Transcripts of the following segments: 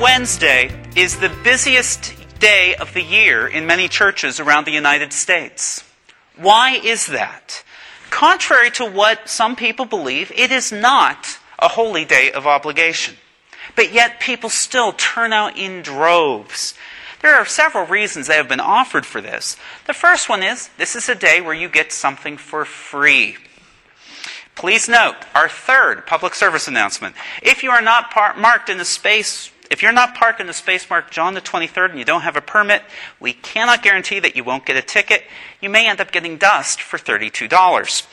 Wednesday is the busiest day of the year in many churches around the United States. Why is that? Contrary to what some people believe, it is not a holy day of obligation. But yet people still turn out in droves. There are several reasons that have been offered for this. The first one is this is a day where you get something for free. Please note our third public service announcement. If you are not par- marked in the space, if you're not parked in the space marked John the 23rd and you don't have a permit, we cannot guarantee that you won't get a ticket. You may end up getting dust for $32.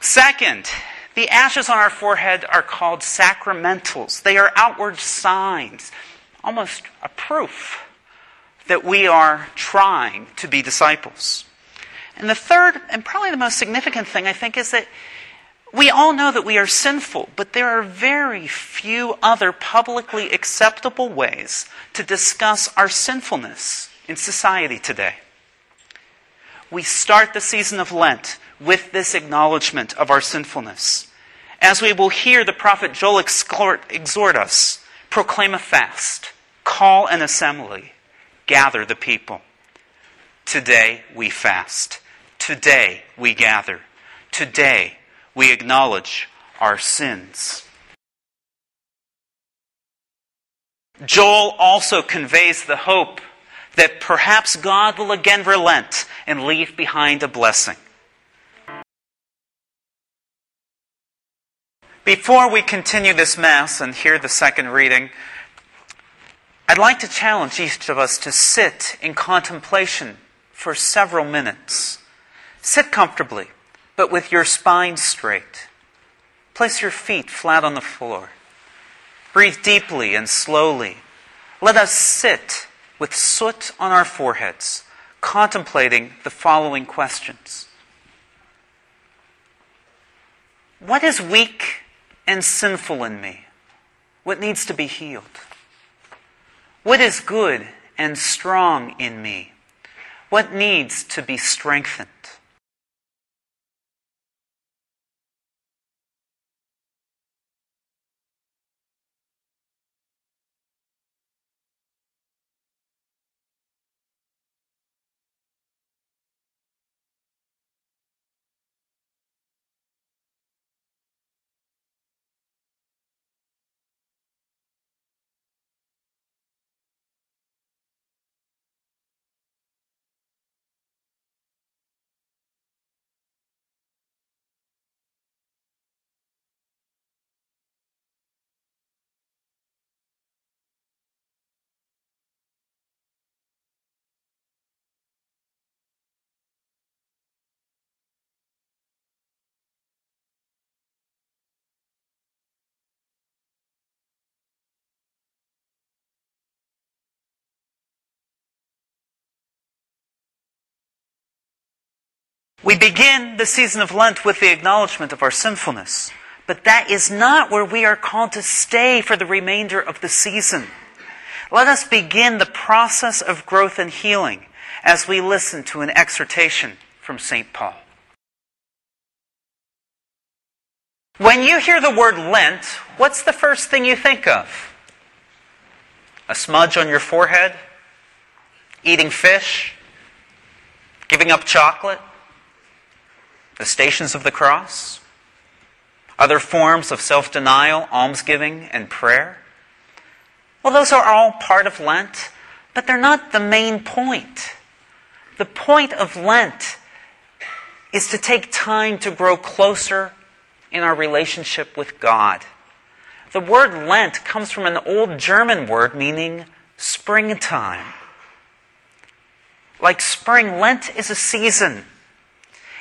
Second, the ashes on our forehead are called sacramentals. They are outward signs, almost a proof that we are trying to be disciples. And the third, and probably the most significant thing, I think, is that we all know that we are sinful, but there are very few other publicly acceptable ways to discuss our sinfulness in society today. We start the season of Lent with this acknowledgement of our sinfulness. As we will hear the prophet Joel exhort us, proclaim a fast, call an assembly, gather the people. Today we fast. Today we gather. Today we acknowledge our sins. Joel also conveys the hope that perhaps God will again relent and leave behind a blessing. Before we continue this Mass and hear the second reading, I'd like to challenge each of us to sit in contemplation for several minutes. Sit comfortably but with your spine straight. Place your feet flat on the floor. Breathe deeply and slowly. Let us sit with soot on our foreheads, contemplating the following questions What is weak and sinful in me? What needs to be healed? What is good and strong in me? What needs to be strengthened? We begin the season of Lent with the acknowledgement of our sinfulness. But that is not where we are called to stay for the remainder of the season. Let us begin the process of growth and healing as we listen to an exhortation from St. Paul. When you hear the word Lent, what's the first thing you think of? A smudge on your forehead? Eating fish? Giving up chocolate? The stations of the cross, other forms of self denial, almsgiving, and prayer. Well, those are all part of Lent, but they're not the main point. The point of Lent is to take time to grow closer in our relationship with God. The word Lent comes from an old German word meaning springtime. Like spring, Lent is a season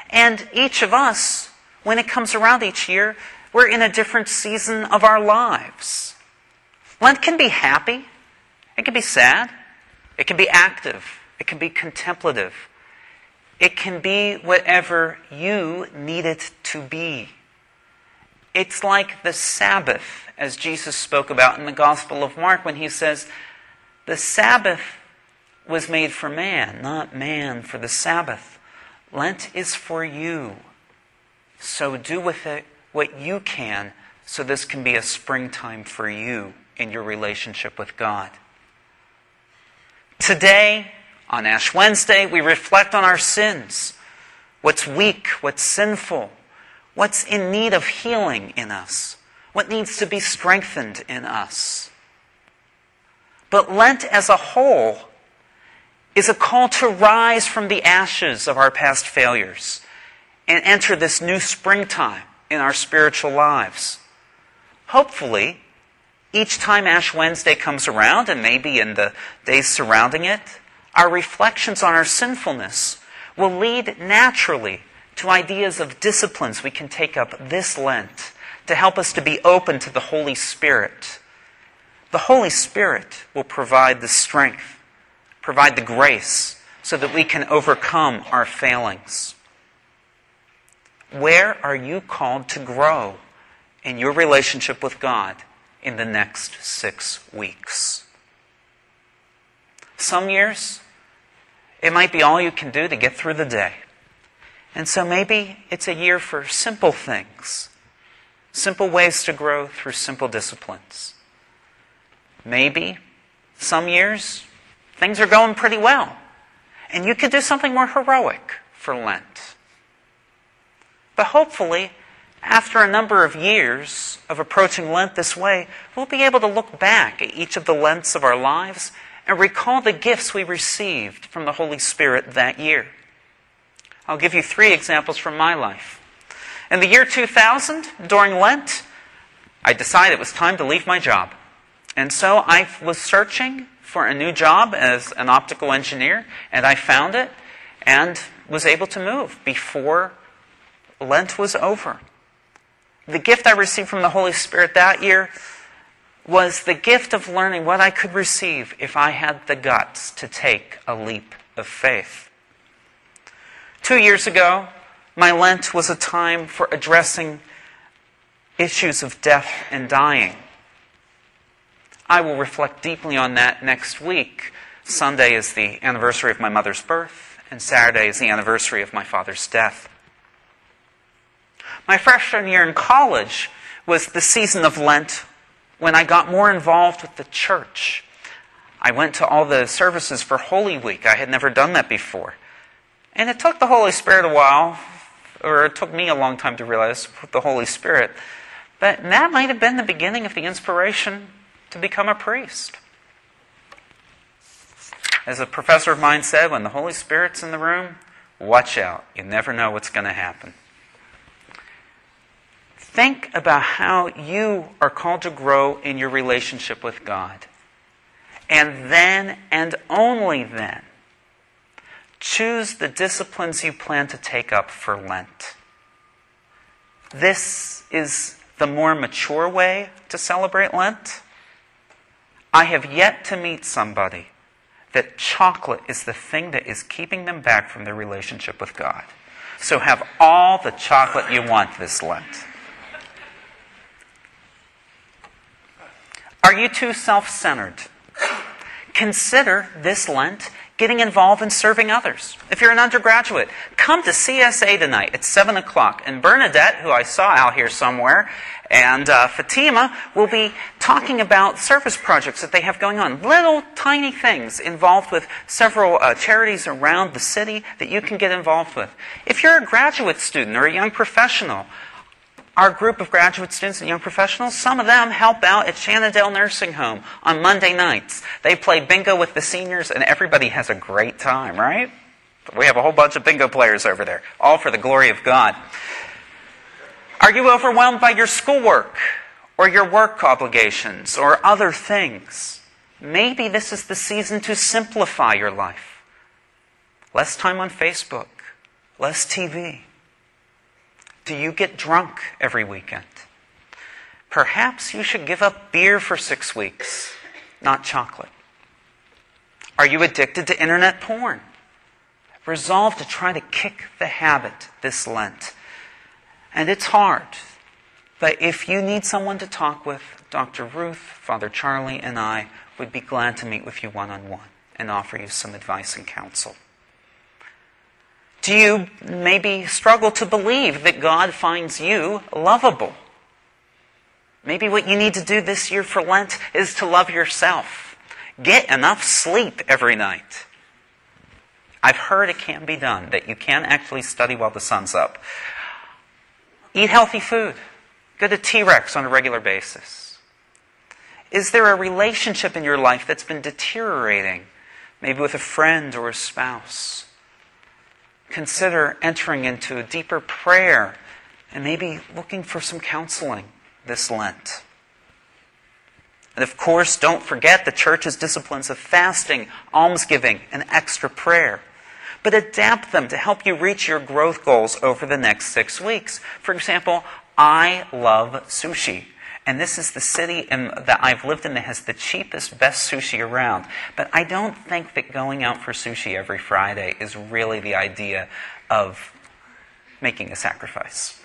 and each of us, when it comes around each year, we're in a different season of our lives. Lent can be happy, it can be sad, it can be active, it can be contemplative, it can be whatever you need it to be. It's like the Sabbath, as Jesus spoke about in the Gospel of Mark when he says, The Sabbath was made for man, not man for the Sabbath. Lent is for you. So do with it what you can so this can be a springtime for you in your relationship with God. Today, on Ash Wednesday, we reflect on our sins what's weak, what's sinful, what's in need of healing in us, what needs to be strengthened in us. But Lent as a whole is a call to rise from the ashes of our past failures and enter this new springtime in our spiritual lives. Hopefully, each time Ash Wednesday comes around, and maybe in the days surrounding it, our reflections on our sinfulness will lead naturally to ideas of disciplines we can take up this Lent to help us to be open to the Holy Spirit. The Holy Spirit will provide the strength, provide the grace, so that we can overcome our failings. Where are you called to grow in your relationship with God in the next six weeks? Some years, it might be all you can do to get through the day. And so maybe it's a year for simple things, simple ways to grow through simple disciplines. Maybe some years things are going pretty well, and you could do something more heroic for Lent. But hopefully, after a number of years of approaching Lent this way, we'll be able to look back at each of the Lents of our lives and recall the gifts we received from the Holy Spirit that year. I'll give you three examples from my life. In the year 2000, during Lent, I decided it was time to leave my job. And so I was searching for a new job as an optical engineer, and I found it and was able to move before Lent was over. The gift I received from the Holy Spirit that year was the gift of learning what I could receive if I had the guts to take a leap of faith. Two years ago, my Lent was a time for addressing issues of death and dying. I will reflect deeply on that next week. Sunday is the anniversary of my mother's birth, and Saturday is the anniversary of my father's death. My freshman year in college was the season of Lent when I got more involved with the church. I went to all the services for Holy Week. I had never done that before. And it took the Holy Spirit a while, or it took me a long time to realize the Holy Spirit. But that might have been the beginning of the inspiration to become a priest. As a professor of mine said, when the Holy Spirit's in the room, watch out. You never know what's going to happen. Think about how you are called to grow in your relationship with God. And then, and only then, Choose the disciplines you plan to take up for Lent. This is the more mature way to celebrate Lent. I have yet to meet somebody that chocolate is the thing that is keeping them back from their relationship with God. So have all the chocolate you want this Lent. Are you too self centered? Consider this Lent getting involved in serving others. If you're an undergraduate, come to CSA tonight at 7 o'clock. And Bernadette, who I saw out here somewhere, and uh, Fatima will be talking about service projects that they have going on. Little tiny things involved with several uh, charities around the city that you can get involved with. If you're a graduate student or a young professional, our group of graduate students and young professionals, some of them help out at Shannondale Nursing Home on Monday nights. They play bingo with the seniors, and everybody has a great time, right? We have a whole bunch of bingo players over there, all for the glory of God. Are you overwhelmed by your schoolwork or your work obligations or other things? Maybe this is the season to simplify your life. Less time on Facebook, less TV do you get drunk every weekend? Perhaps you should give up beer for six weeks, not chocolate. Are you addicted to internet porn? Resolve to try to kick the habit this Lent. And it's hard. But if you need someone to talk with, Dr. Ruth, Father Charlie, and I would be glad to meet with you one on one and offer you some advice and counsel. Do you maybe struggle to believe that God finds you lovable? Maybe what you need to do this year for Lent is to love yourself. Get enough sleep every night. I've heard it can be done, that you can actually study while the sun's up. Eat healthy food. Go to TRECS on a regular basis. Is there a relationship in your life that's been deteriorating, maybe with a friend or a spouse? Consider entering into a deeper prayer and maybe looking for some counseling this Lent. And of course, don't forget the church's disciplines of fasting, almsgiving, and extra prayer. But adapt them to help you reach your growth goals over the next six weeks. For example, I love sushi. And this is the city that I've lived in that has the cheapest, best sushi around. But I don't think that going out for sushi every Friday is really the idea of making a sacrifice.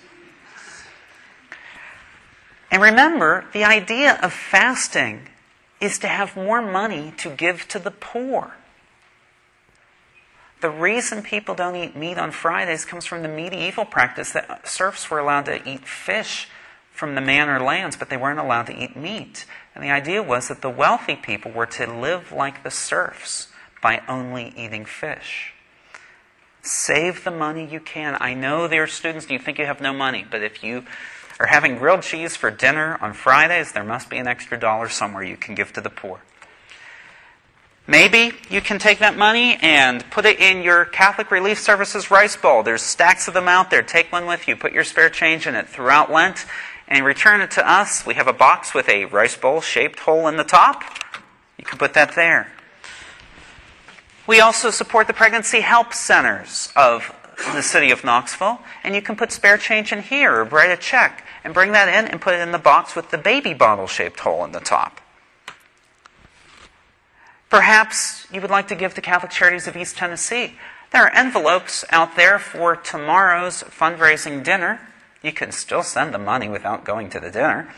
And remember, the idea of fasting is to have more money to give to the poor. The reason people don't eat meat on Fridays comes from the medieval practice that serfs were allowed to eat fish from the manor lands, but they weren't allowed to eat meat. And the idea was that the wealthy people were to live like the serfs by only eating fish. Save the money you can. I know there are students, and you think you have no money, but if you are having grilled cheese for dinner on Fridays, there must be an extra dollar somewhere you can give to the poor. Maybe you can take that money and put it in your Catholic Relief Services rice bowl. There's stacks of them out there. Take one with you. Put your spare change in it throughout Lent and return it to us. We have a box with a rice bowl shaped hole in the top. You can put that there. We also support the pregnancy help centers of the city of Knoxville, and you can put spare change in here or write a check and bring that in and put it in the box with the baby bottle shaped hole in the top. Perhaps you would like to give to Catholic Charities of East Tennessee. There are envelopes out there for tomorrow's fundraising dinner. You can still send the money without going to the dinner.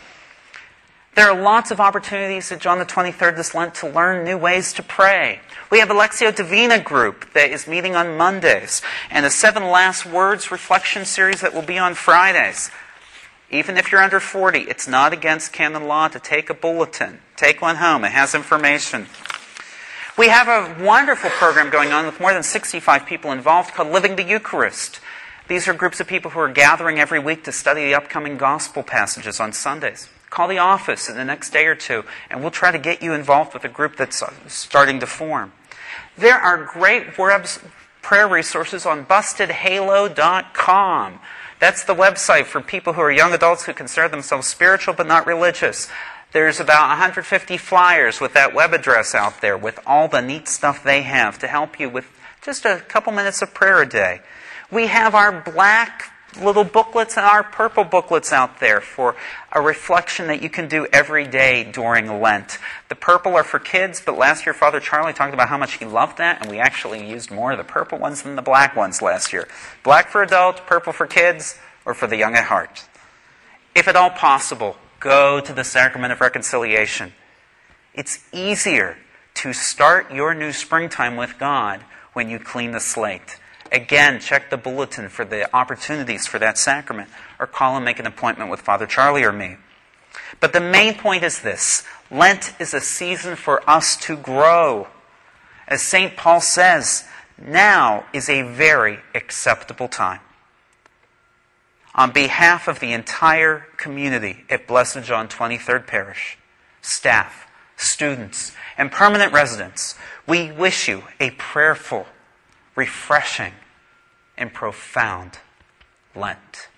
There are lots of opportunities at John the 23rd this Lent to learn new ways to pray. We have a Lectio Divina group that is meeting on Mondays, and a Seven Last Words reflection series that will be on Fridays. Even if you're under 40, it's not against canon law to take a bulletin. Take one home, it has information. We have a wonderful program going on with more than 65 people involved called Living the Eucharist. These are groups of people who are gathering every week to study the upcoming gospel passages on Sundays. Call the office in the next day or two, and we'll try to get you involved with a group that's uh, starting to form. There are great web prayer resources on bustedhalo.com. That's the website for people who are young adults who consider themselves spiritual but not religious. There's about 150 flyers with that web address out there with all the neat stuff they have to help you with just a couple minutes of prayer a day. We have our black little booklets and our purple booklets out there for a reflection that you can do every day during Lent. The purple are for kids, but last year Father Charlie talked about how much he loved that, and we actually used more of the purple ones than the black ones last year. Black for adults, purple for kids, or for the young at heart. If at all possible, go to the sacrament of reconciliation. It's easier to start your new springtime with God when you clean the slate. Again, check the bulletin for the opportunities for that sacrament, or call and make an appointment with Father Charlie or me. But the main point is this Lent is a season for us to grow. As St. Paul says, now is a very acceptable time. On behalf of the entire community at Blessed John 23rd Parish, staff, students, and permanent residents, we wish you a prayerful refreshing, and profound Lent.